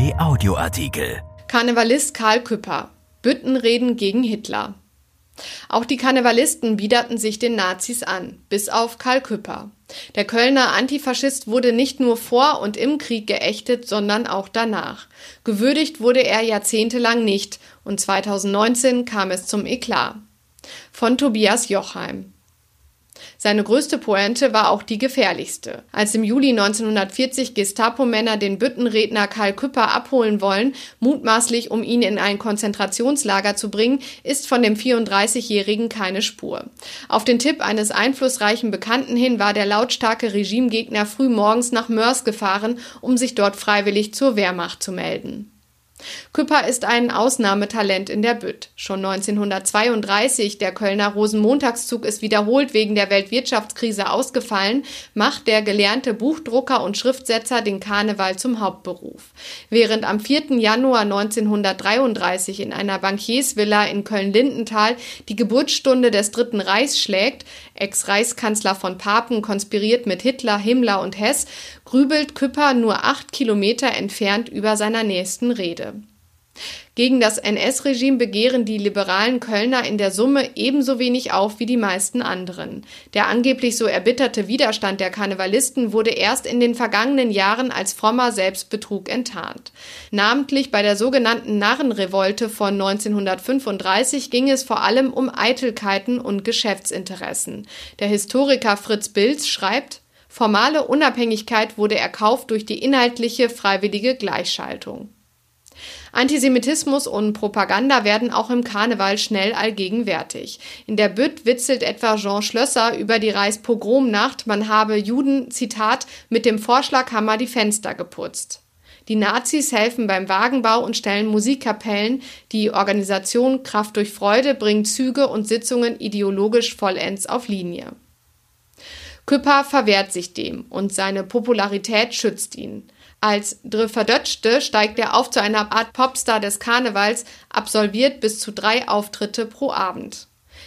RP Audioartikel. Karnevalist Karl Küpper. Büttenreden gegen Hitler. Auch die Karnevalisten biederten sich den Nazis an, bis auf Karl Küpper. Der Kölner Antifaschist wurde nicht nur vor und im Krieg geächtet, sondern auch danach. Gewürdigt wurde er jahrzehntelang nicht und 2019 kam es zum Eklat. Von Tobias Jochheim. Seine größte Pointe war auch die gefährlichste. Als im Juli 1940 Gestapo-Männer den Büttenredner Karl Küpper abholen wollen, mutmaßlich um ihn in ein Konzentrationslager zu bringen, ist von dem 34-Jährigen keine Spur. Auf den Tipp eines einflussreichen Bekannten hin war der lautstarke Regimegegner früh morgens nach Mörs gefahren, um sich dort freiwillig zur Wehrmacht zu melden. Küpper ist ein Ausnahmetalent in der Bütt. Schon 1932, der Kölner Rosenmontagszug ist wiederholt wegen der Weltwirtschaftskrise ausgefallen, macht der gelernte Buchdrucker und Schriftsetzer den Karneval zum Hauptberuf. Während am 4. Januar 1933 in einer Bankiersvilla in Köln-Lindenthal die Geburtsstunde des Dritten Reichs schlägt, Ex-Reichskanzler von Papen konspiriert mit Hitler, Himmler und Hess, grübelt Küpper nur acht Kilometer entfernt über seiner nächsten Rede. Gegen das NS-Regime begehren die liberalen Kölner in der Summe ebenso wenig auf wie die meisten anderen. Der angeblich so erbitterte Widerstand der Karnevalisten wurde erst in den vergangenen Jahren als frommer Selbstbetrug enttarnt. Namentlich bei der sogenannten Narrenrevolte von 1935 ging es vor allem um Eitelkeiten und Geschäftsinteressen. Der Historiker Fritz Bilz schreibt, Formale Unabhängigkeit wurde erkauft durch die inhaltliche freiwillige Gleichschaltung. Antisemitismus und Propaganda werden auch im Karneval schnell allgegenwärtig. In der Bütt witzelt etwa Jean Schlösser über die Reichspogromnacht, man habe Juden, Zitat, mit dem Vorschlaghammer die Fenster geputzt. Die Nazis helfen beim Wagenbau und stellen Musikkapellen. Die Organisation Kraft durch Freude bringt Züge und Sitzungen ideologisch vollends auf Linie. Küpper verwehrt sich dem und seine Popularität schützt ihn. Als Verdötschte steigt er auf zu einer Art Popstar des Karnevals, absolviert bis zu drei Auftritte pro Abend.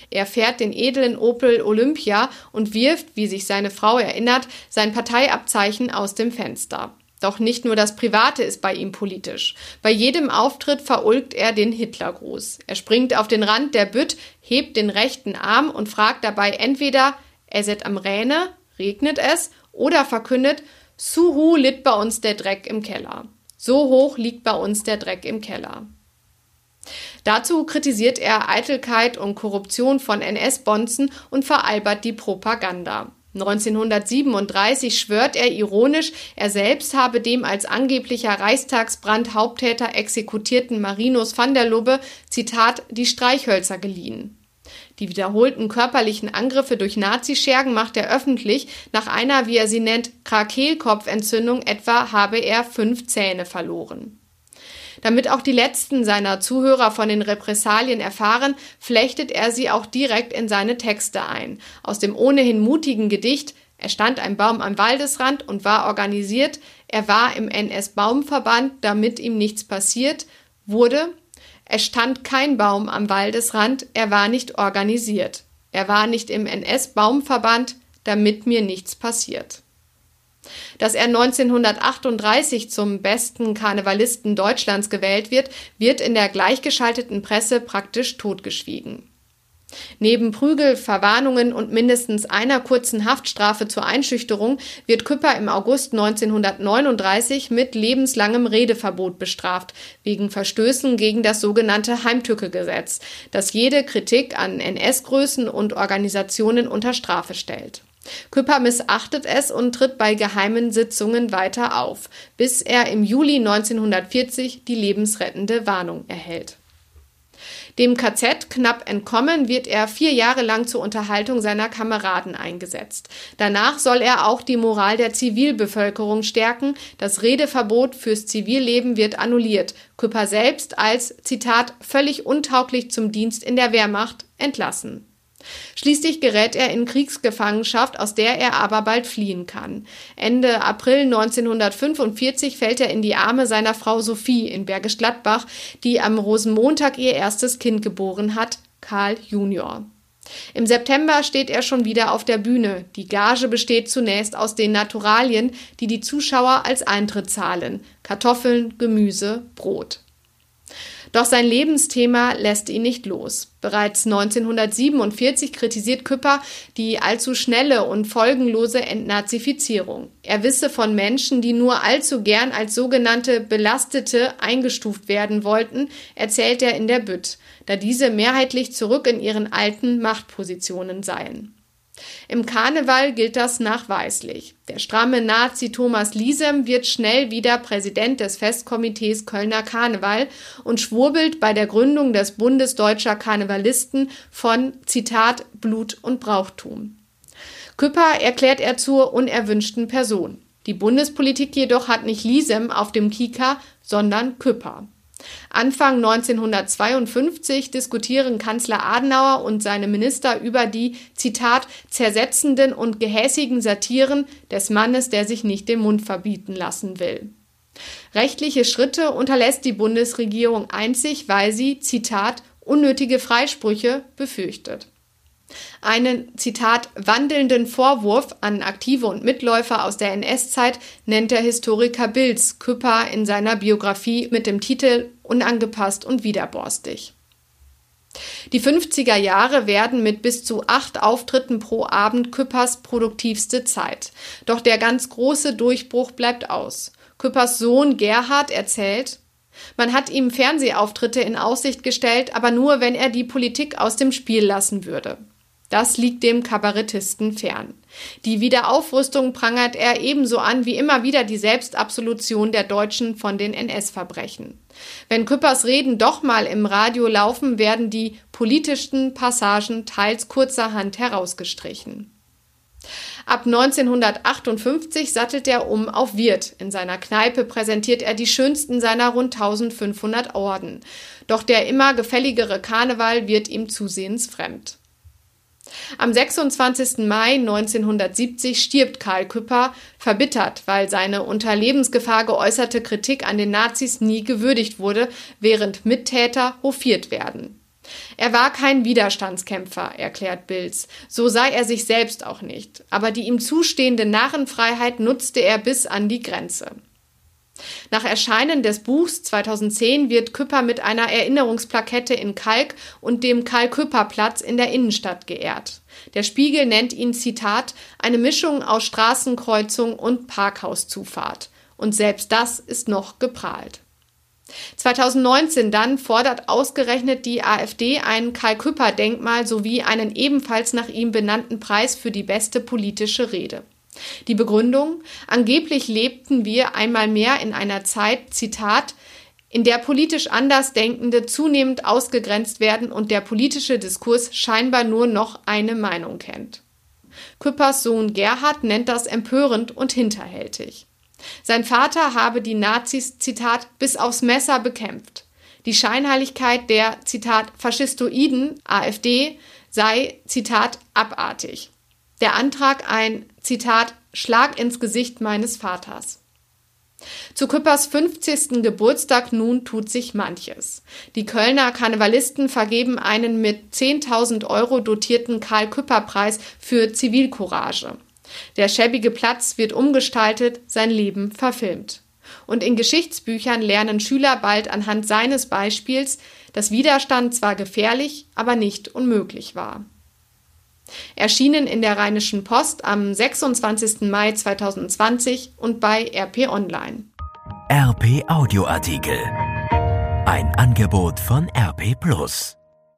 Er fährt den edlen Opel Olympia und wirft, wie sich seine Frau erinnert, sein Parteiabzeichen aus dem Fenster. Doch nicht nur das Private ist bei ihm politisch. Bei jedem Auftritt verulgt er den Hitlergruß. Er springt auf den Rand der Bütt, hebt den rechten Arm und fragt dabei entweder, er set am Rähne, regnet es, oder verkündet, Suhu litt bei uns der Dreck im Keller. So hoch liegt bei uns der Dreck im Keller. Dazu kritisiert er Eitelkeit und Korruption von NS-Bonzen und veralbert die Propaganda. 1937 schwört er ironisch, er selbst habe dem als angeblicher Reichstagsbrandhaupttäter exekutierten Marinus van der Lubbe, Zitat, die Streichhölzer geliehen. Die wiederholten körperlichen Angriffe durch Nazischergen macht er öffentlich. Nach einer, wie er sie nennt, Krakelkopfentzündung etwa habe er fünf Zähne verloren. Damit auch die letzten seiner Zuhörer von den Repressalien erfahren, flechtet er sie auch direkt in seine Texte ein. Aus dem ohnehin mutigen Gedicht Er stand ein Baum am Waldesrand und war organisiert, er war im NS-Baumverband, damit ihm nichts passiert, wurde es stand kein Baum am Waldesrand, er war nicht organisiert. Er war nicht im NS-Baumverband, damit mir nichts passiert. Dass er 1938 zum besten Karnevalisten Deutschlands gewählt wird, wird in der gleichgeschalteten Presse praktisch totgeschwiegen. Neben Prügel, Verwarnungen und mindestens einer kurzen Haftstrafe zur Einschüchterung wird Küpper im August 1939 mit lebenslangem Redeverbot bestraft, wegen Verstößen gegen das sogenannte Heimtücke-Gesetz, das jede Kritik an NS-Größen und Organisationen unter Strafe stellt. Küpper missachtet es und tritt bei geheimen Sitzungen weiter auf, bis er im Juli 1940 die lebensrettende Warnung erhält. Dem KZ knapp entkommen, wird er vier Jahre lang zur Unterhaltung seiner Kameraden eingesetzt. Danach soll er auch die Moral der Zivilbevölkerung stärken. Das Redeverbot fürs Zivilleben wird annulliert. Küpper selbst als, Zitat, völlig untauglich zum Dienst in der Wehrmacht entlassen. Schließlich gerät er in Kriegsgefangenschaft, aus der er aber bald fliehen kann. Ende April 1945 fällt er in die Arme seiner Frau Sophie in Bergisch Gladbach, die am Rosenmontag ihr erstes Kind geboren hat, Karl Junior. Im September steht er schon wieder auf der Bühne. Die Gage besteht zunächst aus den Naturalien, die die Zuschauer als Eintritt zahlen. Kartoffeln, Gemüse, Brot. Doch sein Lebensthema lässt ihn nicht los. Bereits 1947 kritisiert Küpper die allzu schnelle und folgenlose Entnazifizierung. Er wisse von Menschen, die nur allzu gern als sogenannte Belastete eingestuft werden wollten, erzählt er in der Bütt, da diese mehrheitlich zurück in ihren alten Machtpositionen seien. Im Karneval gilt das nachweislich. Der stramme Nazi Thomas Liesem wird schnell wieder Präsident des Festkomitees Kölner Karneval und schwurbelt bei der Gründung des Bundes deutscher Karnevalisten von Zitat Blut und Brauchtum. Küpper erklärt er zur unerwünschten Person. Die Bundespolitik jedoch hat nicht Liesem auf dem Kika, sondern Küpper. Anfang 1952 diskutieren Kanzler Adenauer und seine Minister über die, Zitat, zersetzenden und gehässigen Satiren des Mannes, der sich nicht den Mund verbieten lassen will. Rechtliche Schritte unterlässt die Bundesregierung einzig, weil sie, Zitat, unnötige Freisprüche befürchtet. Einen, Zitat, wandelnden Vorwurf an Aktive und Mitläufer aus der NS-Zeit nennt der Historiker Bilz Küpper in seiner Biografie mit dem Titel Unangepasst und widerborstig. Die 50er Jahre werden mit bis zu acht Auftritten pro Abend Küppers produktivste Zeit. Doch der ganz große Durchbruch bleibt aus. Küppers Sohn Gerhard erzählt, man hat ihm Fernsehauftritte in Aussicht gestellt, aber nur, wenn er die Politik aus dem Spiel lassen würde. Das liegt dem Kabarettisten fern. Die Wiederaufrüstung prangert er ebenso an wie immer wieder die Selbstabsolution der Deutschen von den NS-Verbrechen. Wenn Küppers Reden doch mal im Radio laufen, werden die politischsten Passagen teils kurzerhand herausgestrichen. Ab 1958 sattelt er um auf Wirt. In seiner Kneipe präsentiert er die schönsten seiner rund 1500 Orden. Doch der immer gefälligere Karneval wird ihm zusehends fremd. Am 26. Mai 1970 stirbt Karl Küpper, verbittert, weil seine unter Lebensgefahr geäußerte Kritik an den Nazis nie gewürdigt wurde, während Mittäter hofiert werden. Er war kein Widerstandskämpfer, erklärt Bilz. So sei er sich selbst auch nicht. Aber die ihm zustehende Narrenfreiheit nutzte er bis an die Grenze. Nach Erscheinen des Buchs 2010 wird Küpper mit einer Erinnerungsplakette in Kalk und dem Karl-Küpper-Platz in der Innenstadt geehrt. Der Spiegel nennt ihn Zitat eine Mischung aus Straßenkreuzung und Parkhauszufahrt. Und selbst das ist noch geprahlt. 2019 dann fordert ausgerechnet die AfD ein Karl-Küpper-Denkmal sowie einen ebenfalls nach ihm benannten Preis für die beste politische Rede. Die Begründung, angeblich lebten wir einmal mehr in einer Zeit, Zitat, in der politisch Andersdenkende zunehmend ausgegrenzt werden und der politische Diskurs scheinbar nur noch eine Meinung kennt. Küppers Sohn Gerhard nennt das empörend und hinterhältig. Sein Vater habe die Nazis, Zitat, bis aufs Messer bekämpft. Die Scheinheiligkeit der, Zitat, Faschistoiden, AfD, sei, Zitat, abartig. Der Antrag ein, Zitat, Schlag ins Gesicht meines Vaters. Zu Küppers 50. Geburtstag nun tut sich manches. Die Kölner Karnevalisten vergeben einen mit 10.000 Euro dotierten Karl-Küpper-Preis für Zivilcourage. Der schäbige Platz wird umgestaltet, sein Leben verfilmt. Und in Geschichtsbüchern lernen Schüler bald anhand seines Beispiels, dass Widerstand zwar gefährlich, aber nicht unmöglich war. Erschienen in der Rheinischen Post am 26. Mai 2020 und bei RP Online. RP Audioartikel. Ein Angebot von RP Plus.